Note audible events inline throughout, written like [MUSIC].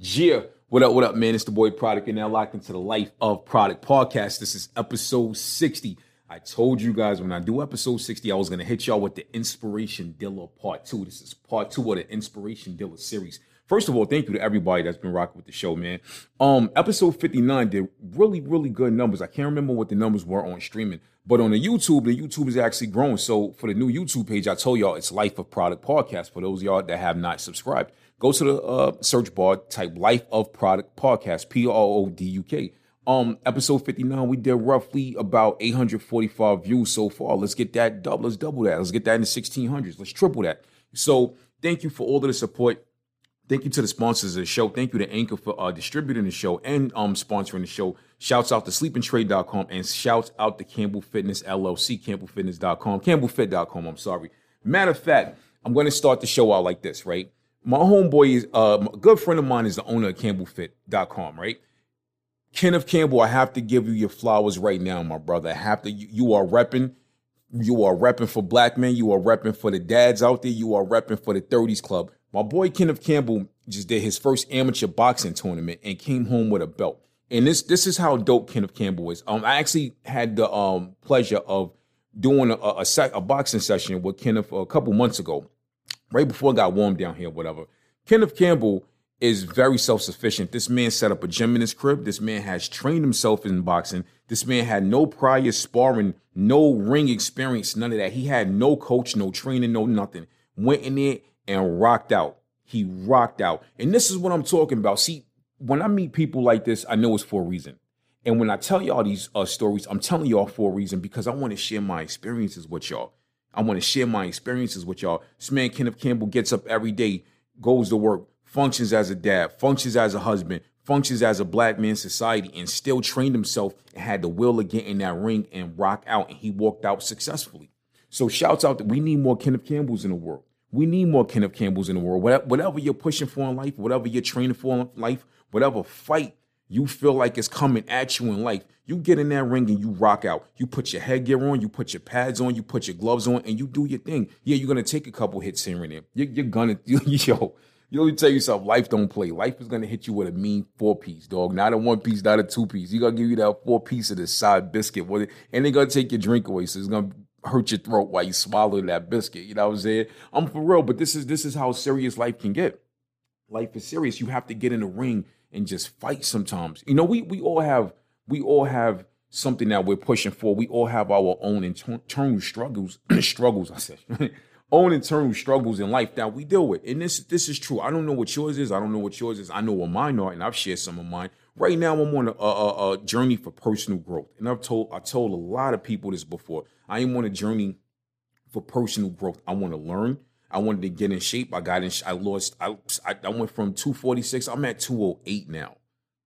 Yeah. What up, what up, man? It's the boy Produk, and now locked into the Life of Produk podcast. This is episode 60. I told you guys when I do episode 60, I was going to hit y'all with the Inspiration Dealer part two. This is part two of the Inspiration Dealer series. First of all, thank you to everybody that's been rocking with the show, man. Um, episode 59 did really, really good numbers. I can't remember what the numbers were on streaming, but on the YouTube, the YouTube is actually growing. So for the new YouTube page, I told y'all it's Life of Produk Podcast. For those y'all that have not subscribed, go to the uh, search bar, type Life of Produk Podcast, P R O D U K. Um, episode 59, we did roughly about 845 views so far. Let's get that double. Let's double that. Let's get that in the 1600s. Let's triple that. So thank you for all of the support. Thank you to the sponsors of the show. Thank you to Anchor for uh, distributing the show and um, sponsoring the show. Shouts out to sleepandtrade.com and shouts out to Campbell Fitness LLC, campbellfitness.com, campbellfit.com. I'm sorry. Matter of fact, I'm going to start the show out like this, right? My homeboy is uh, a good friend of mine is the owner of campbellfit.com, right? Kenneth Campbell, I have to give you your flowers right now, my brother. I have to. You, you are repping. You are repping for black men. You are repping for the dads out there. You are repping for the 30s club. My boy Kenneth Campbell just did his first amateur boxing tournament and came home with a belt. And this this is how dope Kenneth Campbell is. Um, I actually had the um pleasure of doing a, a, a boxing session with Kenneth a couple months ago, right before it got warm down here, whatever. Kenneth Campbell is very self-sufficient. This man set up a gym in his crib. This man has trained himself in boxing. This man had no prior sparring, no ring experience, none of that. He had no coach, no training, no nothing. Went in there and rocked out. He rocked out. And this is what I'm talking about. See, when I meet people like this, I know it's for a reason. And when I tell y'all these uh, stories, I'm telling y'all for a reason because I want to share my experiences with y'all. I want to share my experiences with y'all. This man, Kenneth Campbell, gets up every day, goes to work, functions as a dad, functions as a husband, functions as a black man society, and still trained himself and had the will to get in that ring and rock out. And he walked out successfully. So shouts out that we need more Kenneth Campbells in the world. We need more Kenneth Campbells in the world. Whatever you're pushing for in life, whatever you're training for in life, whatever fight you feel like it's coming at you in life, you get in that ring and you rock out. You put your headgear on, you put your pads on, you put your gloves on, and you do your thing. Yeah, you're gonna take a couple hits here and there. You're, you're gonna, [LAUGHS] yo, you me tell yourself. Life don't play. Life is gonna hit you with a mean four piece, dog. Not a one piece, not a two piece. You gonna give you that four piece of the side biscuit, and they're gonna take your drink away. So it's gonna hurt your throat while you swallow that biscuit. You know what I'm saying? I'm for real, but this is this is how serious life can get. Life is serious. You have to get in the ring and just fight sometimes. You know, we we all have we all have something that we're pushing for. We all have our own internal struggles. [CLEARS THROAT] struggles, I said. [LAUGHS] own internal struggles in life that we deal with. And this this is true. I don't know what yours is. I don't know what yours is. I know what mine are, and I've shared some of mine. Right now, I'm on a, a, a journey for personal growth, and I've told I told a lot of people this before. I am on a journey for personal growth. I want to learn. I wanted to get in shape. I got in. I lost. I I went from 246. I'm at 208 now.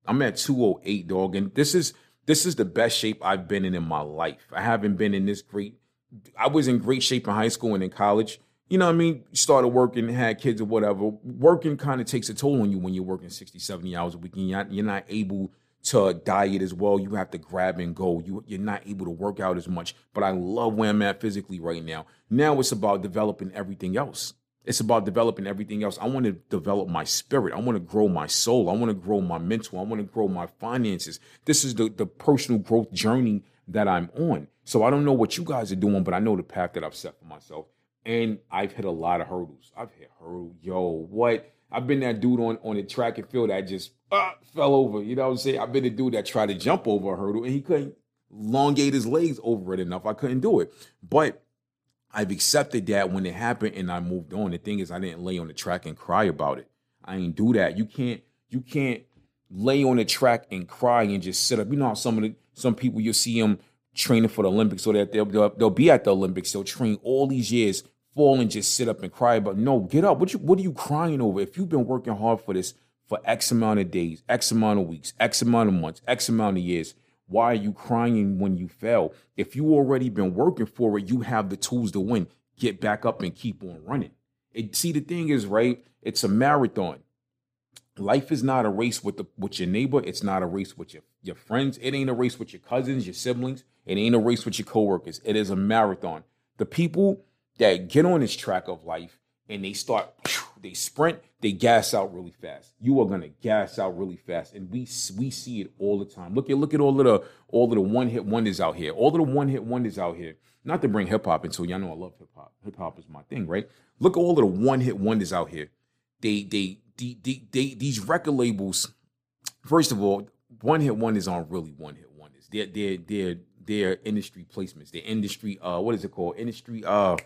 I'm at 208, dog. And this is this is the best shape I've been in in my life. I haven't been in this great. I was in great shape in high school and in college. You know what I mean? Started working, had kids or whatever. Working kind of takes a toll on you when you're working 60, 70 hours a week. And you're not, you're not able to diet as well. You have to grab and go. You, you're not able to work out as much. But I love where I'm at physically right now. Now it's about developing everything else. It's about developing everything else. I want to develop my spirit. I want to grow my soul. I want to grow my mental. I want to grow my finances. This is the, the personal growth journey that I'm on. So I don't know what you guys are doing, but I know the path that I've set for myself. And I've hit a lot of hurdles. I've hit hurdle. Yo, what? I've been that dude on, on the track and field that just uh, fell over. You know what I'm saying? I've been the dude that tried to jump over a hurdle and he couldn't elongate his legs over it enough. I couldn't do it. But I've accepted that when it happened and I moved on. The thing is, I didn't lay on the track and cry about it. I ain't do that. You can't, you can't lay on the track and cry and just sit up. You know how some of the some people you see them training for the Olympics so that they'll, they'll, they'll be at the Olympics. They'll train all these years, fall and just sit up and cry about. No, get up. What you what are you crying over? If you've been working hard for this for X amount of days, X amount of weeks, X amount of months, X amount of years, why are you crying when you fail? If you already been working for it, you have the tools to win. Get back up and keep on running. It, see, the thing is, right? It's a marathon. Life is not a race with the with your neighbor. It's not a race with your your friends. It ain't a race with your cousins, your siblings. It ain't a race with your coworkers. It is a marathon. The people that get on this track of life and they start, they sprint, they gas out really fast. You are gonna gas out really fast, and we we see it all the time. Look at look at all of the all of the one hit wonders out here. All of the one hit wonders out here. Not to bring hip hop into y'all know I love hip hop. Hip hop is my thing, right? Look at all of the one hit wonders out here. They they, they they they these record labels. First of all, one hit wonders aren't really one hit wonders. They're they're they're they're industry placements. They're industry uh what is it called? Industry uh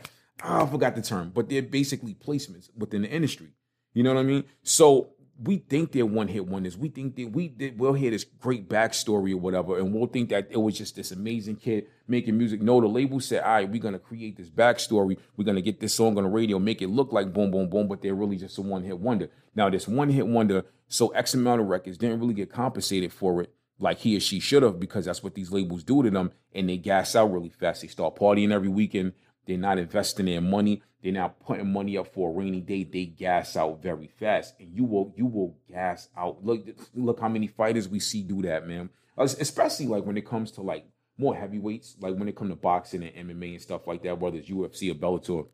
oh, I forgot the term, but they're basically placements within the industry. You know what I mean? So we think they're one hit wonders. We think that we did we'll hear this great backstory or whatever, and we'll think that it was just this amazing kid making music. No, the label said, all right, we're gonna create this backstory. We're gonna get this song on the radio, make it look like boom, boom, boom, but they're really just a one hit wonder. Now, this one hit wonder, so X amount of records didn't really get compensated for it like he or she should have because that's what these labels do to them, and they gas out really fast. They start partying every weekend. They're not investing their money. They're not putting money up for a rainy day. They gas out very fast, and you will you will gas out. Look look how many fighters we see do that, man. Especially like when it comes to like more heavyweights, like when it comes to boxing and MMA and stuff like that, whether it's UFC or Bellator.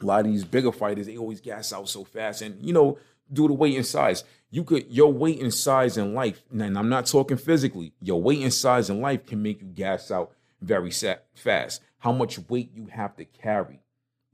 A lot of these bigger fighters, they always gas out so fast, and you know, due to weight and size, you could your weight and size in life, and I'm not talking physically. Your weight and size in life can make you gas out very fast how much weight you have to carry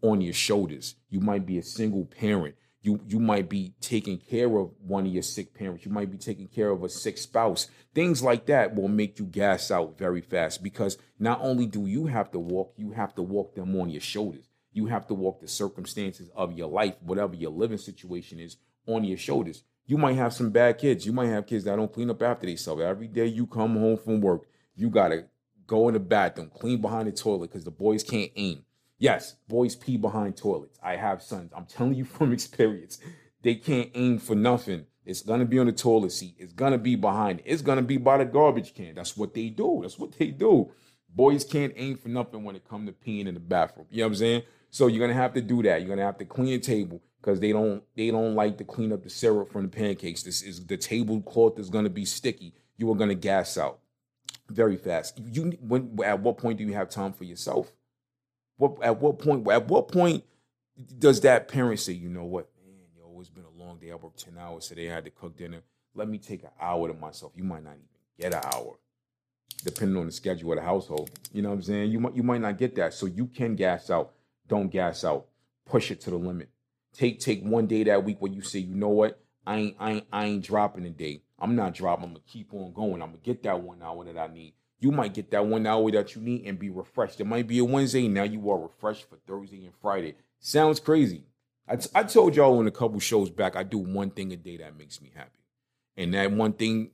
on your shoulders. You might be a single parent. You you might be taking care of one of your sick parents. You might be taking care of a sick spouse. Things like that will make you gas out very fast because not only do you have to walk, you have to walk them on your shoulders. You have to walk the circumstances of your life, whatever your living situation is, on your shoulders. You might have some bad kids. You might have kids that don't clean up after themselves. Every day you come home from work, you gotta go in the bathroom, clean behind the toilet because the boys can't aim. Yes, boys pee behind toilets. I have sons. I'm telling you [LAUGHS] from experience. They can't aim for nothing. It's gonna be on the toilet seat. It's gonna be behind. It's gonna be by the garbage can. That's what they do. That's what they do. Boys can't aim for nothing when it comes to peeing in the bathroom. You know what I'm saying? So you're gonna have to do that. You're gonna have to clean the table because they don't they don't like to clean up the syrup from the pancakes. This is the tablecloth is gonna be sticky. You are gonna gas out very fast. You when at what point do you have time for yourself? What at what point at what point does that parent say, you know what, man, yo, it's been a long day. I worked 10 hours today. I had to cook dinner. Let me take an hour to myself. You might not even get an hour, depending on the schedule of the household. You know what I'm saying? You might you might not get that. So you can gas out. Don't gas out. Push it to the limit. Take take one day that week where you say, you know what, I ain't I ain't I ain't dropping a day. I'm not dropping. I'm gonna keep on going. I'm gonna get that one hour that I need. You might get that one hour that you need and be refreshed. It might be a Wednesday. Now you are refreshed for Thursday and Friday. Sounds crazy. I, t- I told y'all in a couple shows back, I do one thing a day that makes me happy. And that one thing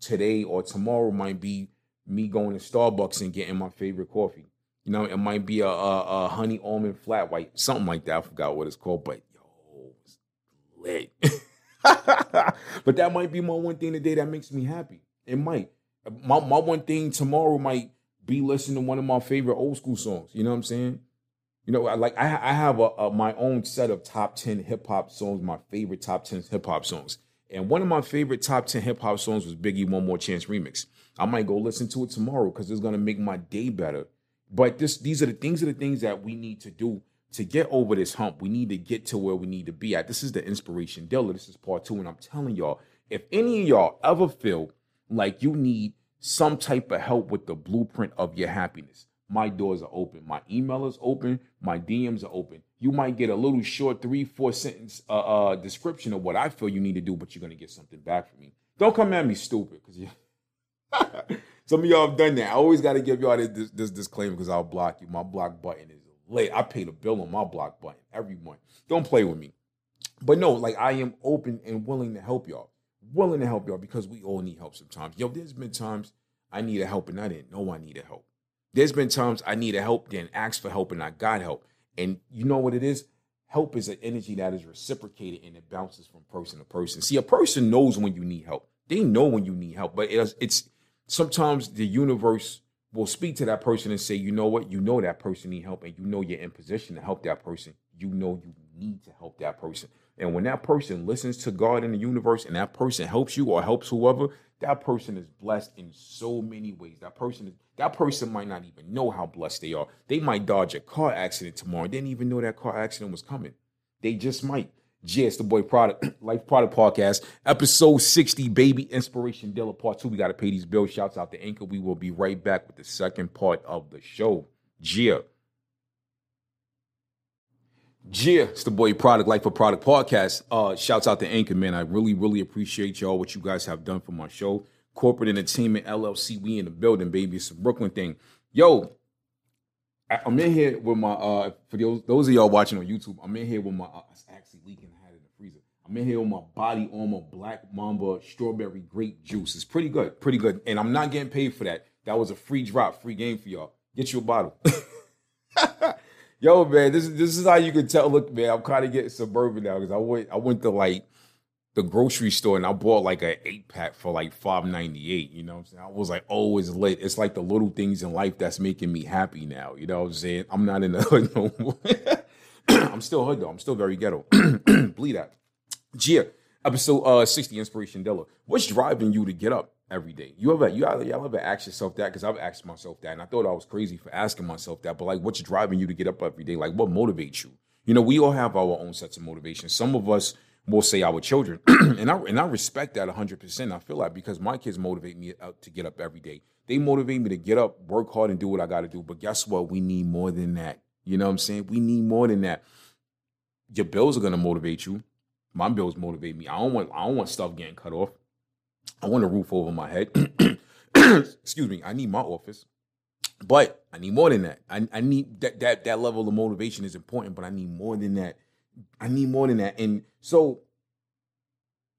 today or tomorrow might be me going to Starbucks and getting my favorite coffee. You know, it might be a, a, a honey almond flat white, something like that. I forgot what it's called, but yo, it's lit. [LAUGHS] [LAUGHS] but that might be my one thing today that makes me happy. It might. My my one thing tomorrow might be listening to one of my favorite old school songs. You know what I'm saying? You know, I like I, I have a, a my own set of top ten hip hop songs, my favorite top ten hip hop songs. And one of my favorite top 10 hip hop songs was Biggie One More Chance remix. I might go listen to it tomorrow because it's gonna make my day better. But this these are the things are the things that we need to do to get over this hump, we need to get to where we need to be at. This is the inspiration dealer. This is part two. And I'm telling y'all, if any of y'all ever feel like you need some type of help with the blueprint of your happiness, my doors are open. My email is open. My DMs are open. You might get a little short three, four sentence uh, uh, description of what I feel you need to do, but you're gonna get something back from me. Don't come at me stupid, because you. [LAUGHS] Some of y'all have done that. I always got to give y'all this, this disclaimer because I'll block you. My block button is late. I pay the bill on my block button every month. Don't play with me. But no, like I am open and willing to help y'all. Willing to help y'all because we all need help sometimes. Yo, there's been times I needed help and I didn't know I needed help. There's been times I needed help, then asked for help, and I got help. And you know what it is? Help is an energy that is reciprocated and it bounces from person to person. See, a person knows when you need help. They know when you need help, but it's, it's sometimes the universe will speak to that person and say, you know what, you know that person need help, and you know you're in position to help that person. You know you need to help that person. And when that person listens to God in the universe and that person helps you or helps whoever, that person is blessed in so many ways. That person is that person might not even know how blessed they are. They might dodge a car accident tomorrow. They Didn't even know that car accident was coming. They just might. Jess, the boy Produk, [CLEARS THROAT] life Produk podcast, episode 60, baby inspiration dealer part two. We got to pay these bills. Shouts out to Anchor. We will be right back with the second part of the show. Gia. Gia, it's the boy Produk, life for Produk podcast. Uh, shouts out to Anchor, man. I really, really appreciate y'all, what you guys have done for my show. Korporate Entertainment LLC, we in the building, baby. It's a Brooklyn thing. Yo, I'm in here with my uh for those those of y'all watching on YouTube, I'm in here with my uh, it's actually leaking. I had it in the freezer. I'm in here with my body armor black mamba strawberry grape juice. It's pretty good, pretty good. And I'm not getting paid for that. That was a free drop, free game for y'all. Get you a bottle. [LAUGHS] Yo, man, this is this is how you can tell. Look, man, I'm kind of getting suburban now because I went I went to like the grocery store and I bought like an eight pack for like five ninety eight. You know what I'm saying? I was like always late. It's like the little things in life that's making me happy now. You know what I'm saying? I'm not in the [LAUGHS] hood no more. [CLEARS THROAT] I'm still hood though. I'm still very ghetto. [CLEARS THROAT] Bleed out. Gia, episode uh 60, Inspiration Dealer. What's driving you to get up every day? You ever you y'all ever ask yourself that? Because I've asked myself that, and I thought I was crazy for asking myself that. But like, what's driving you to get up every day? Like, what motivates you? You know, we all have our own sets of motivation. Some of us will say our children, [CLEARS THROAT] and I and I respect that 100. percent I feel like because my kids motivate me to get up every day. They motivate me to get up, work hard, and do what I got to do. But guess what? We need more than that. You know what I'm saying? We need more than that. Your bills are gonna motivate you. My bills motivate me. I don't want I don't want stuff getting cut off. I want a roof over my head. [CLEARS THROAT] Excuse me. I need my office. But I need more than that. I, I need that that that level of motivation is important, but I need more than that. I need more than that. And so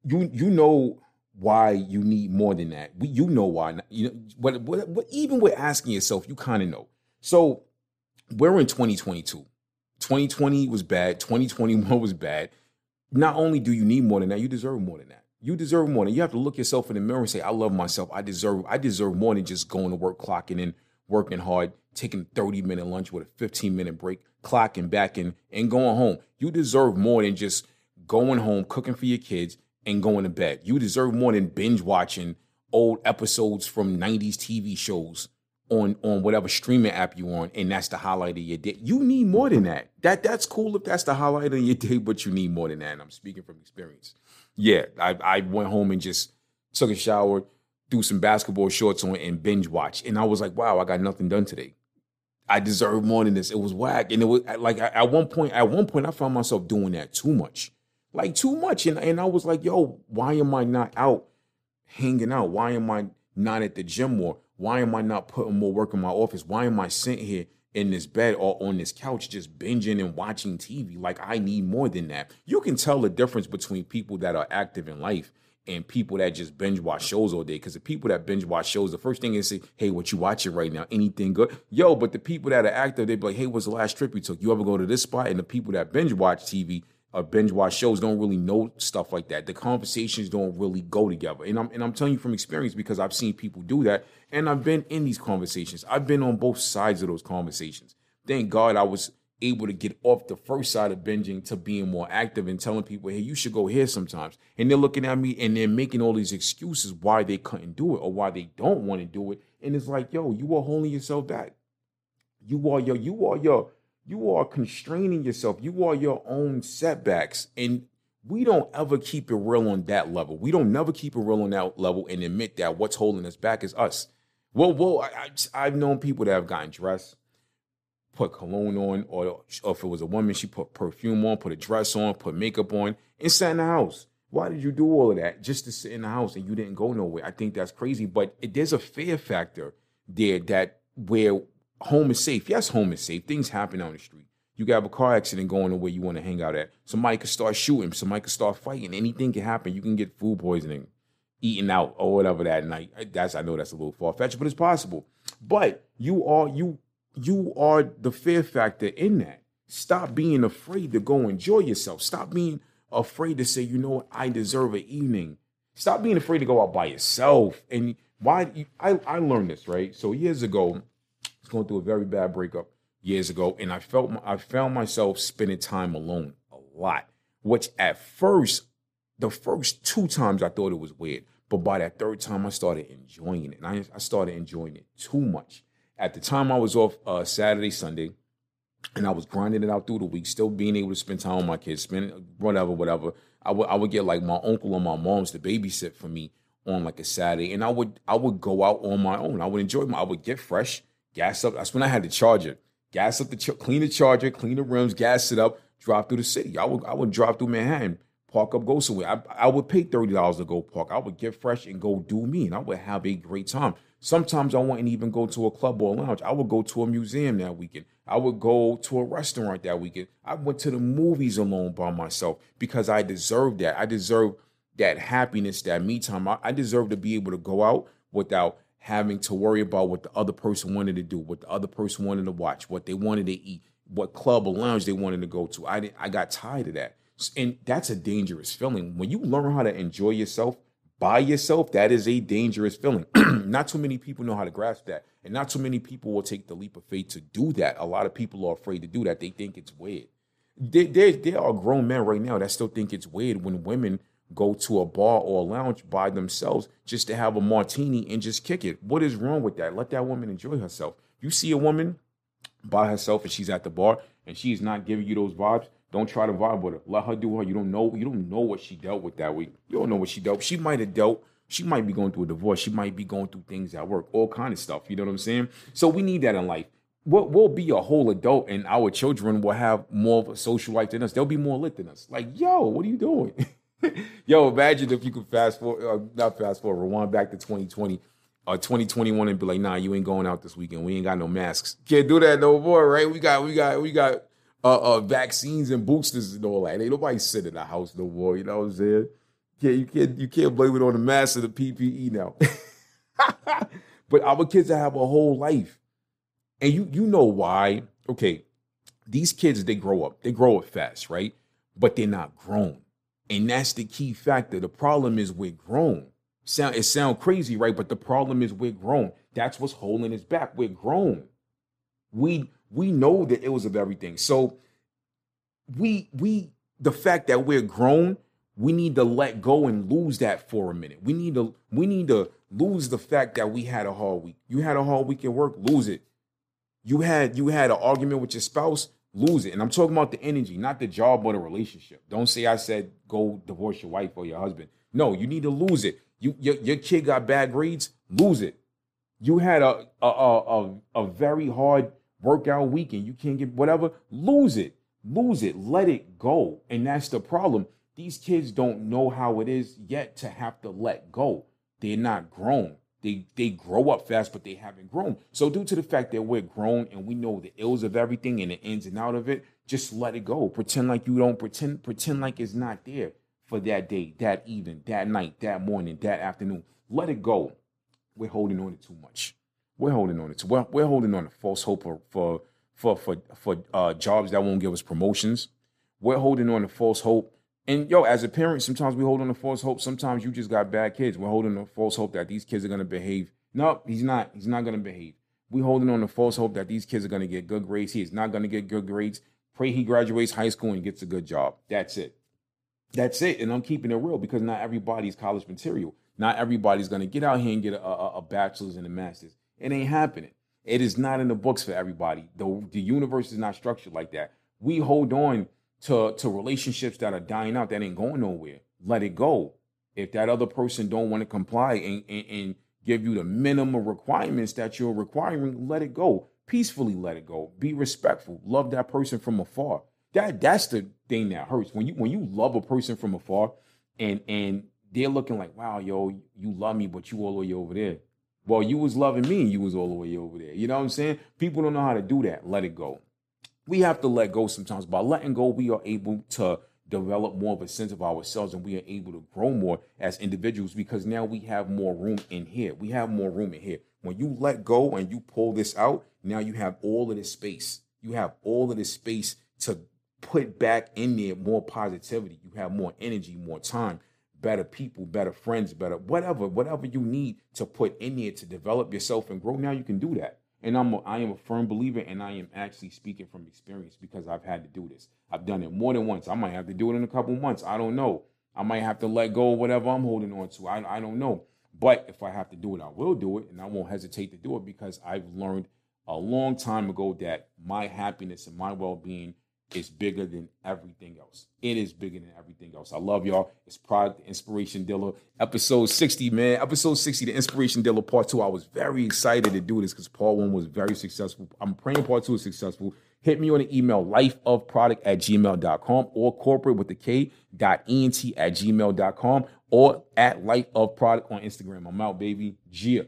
you you know why you need more than that. We, you know why. You know what, what, what even with asking yourself, you kind of know. So we're in 2022. 2020 was bad. 2021 [LAUGHS] was bad. Not only do you need more than that, you deserve more than that. You deserve more than you have to look yourself in the mirror and say, I love myself. I deserve, I deserve more than just going to work, clocking in, working hard, taking 30 minute lunch with a 15 minute break, clocking back in, and going home. You deserve more than just going home, cooking for your kids, and going to bed. You deserve more than binge watching old episodes from 90s TV shows on on whatever streaming app you on, and that's the highlight of your day. You need more than that. That that's cool if that's the highlight of your day, but you need more than that. And I'm speaking from experience. Yeah, I I went home and just took a shower, threw some basketball shorts on, and binge watch. And I was like, wow, I got nothing done today. I deserve more than this. It was whack, and it was like at one point. At one point, I found myself doing that too much, like too much, and and I was like, yo, why am I not out hanging out? Why am I not at the gym more? Why am I not putting more work in my office? Why am I sitting here in this bed or on this couch just binging and watching TV? Like I need more than that. You can tell the difference between people that are active in life and people that just binge watch shows all day. Because the people that binge watch shows, the first thing they say, "Hey, what you watching right now? Anything good?" Yo, but the people that are active, they be like, "Hey, what's the last trip you took? You ever go to this spot?" And the people that binge watch TV or binge watch shows don't really know stuff like that. The conversations don't really go together. And I'm and I'm telling you from experience because I've seen people do that and I've been in these conversations. I've been on both sides of those conversations. Thank God I was able to get off the first side of binging to being more active and telling people, hey, you should go here sometimes. And they're looking at me and they're making all these excuses why they couldn't do it or why they don't want to do it. And it's like, yo, you are holding yourself back. You are your, you are your you are constraining yourself. You are your own setbacks. And we don't ever keep it real on that level. We don't never keep it real on that level and admit that what's holding us back is us. Well, well, I, have known people that have gotten dressed, put cologne on, or, or if it was a woman, she put perfume on, put a dress on, put makeup on, and sat in the house. Why did you do all of that just to sit in the house and you didn't go nowhere? I think that's crazy. But it, there's a fear factor there that where home is safe. Yes, home is safe. Things happen on the street. You have a car accident going to where you want to hang out at. Somebody could start shooting. Somebody could start fighting. Anything can happen. You can get food poisoning, eating out, or whatever that night. That's I know that's a little far fetched, but it's possible. But you are you you are the fear factor in that. Stop being afraid to go enjoy yourself. Stop being afraid to say, you know what, I deserve an evening. Stop being afraid to go out by yourself. And why I, I learned this, right? So years ago, was going through a very bad breakup years ago, and I felt I found myself spending time alone a lot. Which at first, the first two times I thought it was weird. But by that third time, I started enjoying it. And I, I started enjoying it too much. At the time I was off uh, Saturday, Sunday, and I was grinding it out through the week, still being able to spend time with my kids, spend whatever, whatever. I would I would get like my uncle or my mom's to babysit for me on like a Saturday, and I would I would go out on my own. I would enjoy my I would get fresh, gas up. That's when I had to charge it. gas up the clean the charger, clean the rims, gas it up, drive through the city. I would I would drive through Manhattan, park up, go somewhere. I, I would pay thirty dollars to go park. I would get fresh and go do me, and I would have a great time. Sometimes I wouldn't even go to a club or a lounge. I would go to a museum that weekend. I would go to a restaurant that weekend. I went to the movies alone by myself because I deserve that. I deserve that happiness, that me time. I, I deserve to be able to go out without having to worry about what the other person wanted to do, what the other person wanted to watch, what they wanted to eat, what club or lounge they wanted to go to. I didn't, I got tired of that. And that's a dangerous feeling. When you learn how to enjoy yourself, by yourself, that is a dangerous feeling. [CLEARS THROAT] not too many people know how to grasp that. And not too many people will take the leap of faith to do that. A lot of people are afraid to do that. They think it's weird. There, there, there are grown men right now that still think it's weird when women go to a bar or a lounge by themselves just to have a martini and just kick it. What is wrong with that? Let that woman enjoy herself. You see a woman by herself and she's at the bar and she's not giving you those vibes, don't try to vibe with her. Let her do her. You don't know. You don't know what she dealt with that week. You don't know what she dealt. She might have dealt. She might be going through a divorce. She might be going through things at work. All kind of stuff. You know what I'm saying? So we need that in life. We'll, we'll be a whole adult, and our children will have more of a social life than us. They'll be more lit than us. Like, yo, what are you doing? [LAUGHS] [LAUGHS] yo, imagine if you could fast forward, uh, not fast forward, rewind back to 2020 or uh, 2021 and be like, nah, you ain't going out this weekend. We ain't got no masks. Can't do that no more, right? We got, we got, we got uh, uh, vaccines and boosters and all that. Ain't nobody sitting in the house no more. You know what I'm saying? Yeah, you can't you can't blame it on the mass of the PPE now. [LAUGHS] [LAUGHS] but our kids have a whole life, and you you know why? Okay, these kids they grow up, they grow up fast, right? But they're not grown, and that's the key factor. The problem is we're grown. Sound it sound crazy, right? But the problem is we're grown. That's what's holding us back. We're grown. We we know the ills of everything. So we we the fact that we're grown, we need to let go and lose that for a minute. We need to we need to lose the fact that we had a hard week. You had a hard week at work, lose it. You had you had an argument with your spouse, lose it. And I'm talking about the energy, not the job or the relationship. Don't say I said go divorce your wife or your husband. No, you need to lose it. You your, your kid got bad grades, lose it. You had a a a, a very hard workout weekend, you can't get whatever, lose it. Lose it. Let it go. And that's the problem. These kids don't know how it is yet to have to let go. They're not grown. They they grow up fast, but they haven't grown. So due to the fact that we're grown and we know the ills of everything and the ins and out of it, just let it go. Pretend like you don't pretend pretend like it's not there for that day, that evening, that night, that morning, that afternoon. Let it go. We're holding on to too much. We're holding on to we're, we're holding on to false hope for for for for, for uh, jobs that won't give us promotions. We're holding on to false hope. And yo, as a parent, sometimes we hold on to false hope. Sometimes you just got bad kids. We're holding on to false hope that these kids are gonna behave. No, he's not. He's not gonna behave. We holding on to false hope that these kids are gonna get good grades. He is not gonna get good grades. Pray he graduates high school and gets a good job. That's it. That's it. And I'm keeping it real because not everybody's college material. Not everybody's gonna get out here and get a, a, a bachelor's and a master's. It ain't happening. It is not in the books for everybody. The, the universe is not structured like that. We hold on to, to relationships that are dying out that ain't going nowhere. Let it go. If that other person don't want to comply and, and, and give you the minimum requirements that you're requiring, let it go. Peacefully let it go. Be respectful. Love that person from afar. That that's the thing that hurts. When you when you love a person from afar and and they're looking like, wow, yo, you love me, but you all the way over there. Well, you was loving me and you was all the way over there. You know what I'm saying? People don't know how to do that. Let it go. We have to let go sometimes. By letting go, we are able to develop more of a sense of ourselves and we are able to grow more as individuals because now we have more room in here. We have more room in here. When you let go and you pull this out, now you have all of this space. You have all of this space to put back in there more positivity. You have more energy, more time, better people, better friends, better whatever, whatever you need to put in there to develop yourself and grow. Now you can do that. And I'm a, I am a firm believer, and I am actually speaking from experience because I've had to do this. I've done it more than once. I might have to do it in a couple months. I don't know. I might have to let go of whatever I'm holding on to. I, I don't know. But if I have to do it, I will do it, and I won't hesitate to do it because I've learned a long time ago that my happiness and my well-being is bigger than everything else. It is bigger than everything else. I love y'all. It's Produk Inspiration Dealer, episode 60, man. Episode 60, the Inspiration Dealer Part 2. I was very excited to do this because part one was very successful. I'm praying part two is successful. Hit me on the email lifeofproduk at gmail.com or corporate with the K dot ent at gmail.com or at life of Produk on Instagram. I'm out, baby. Gia.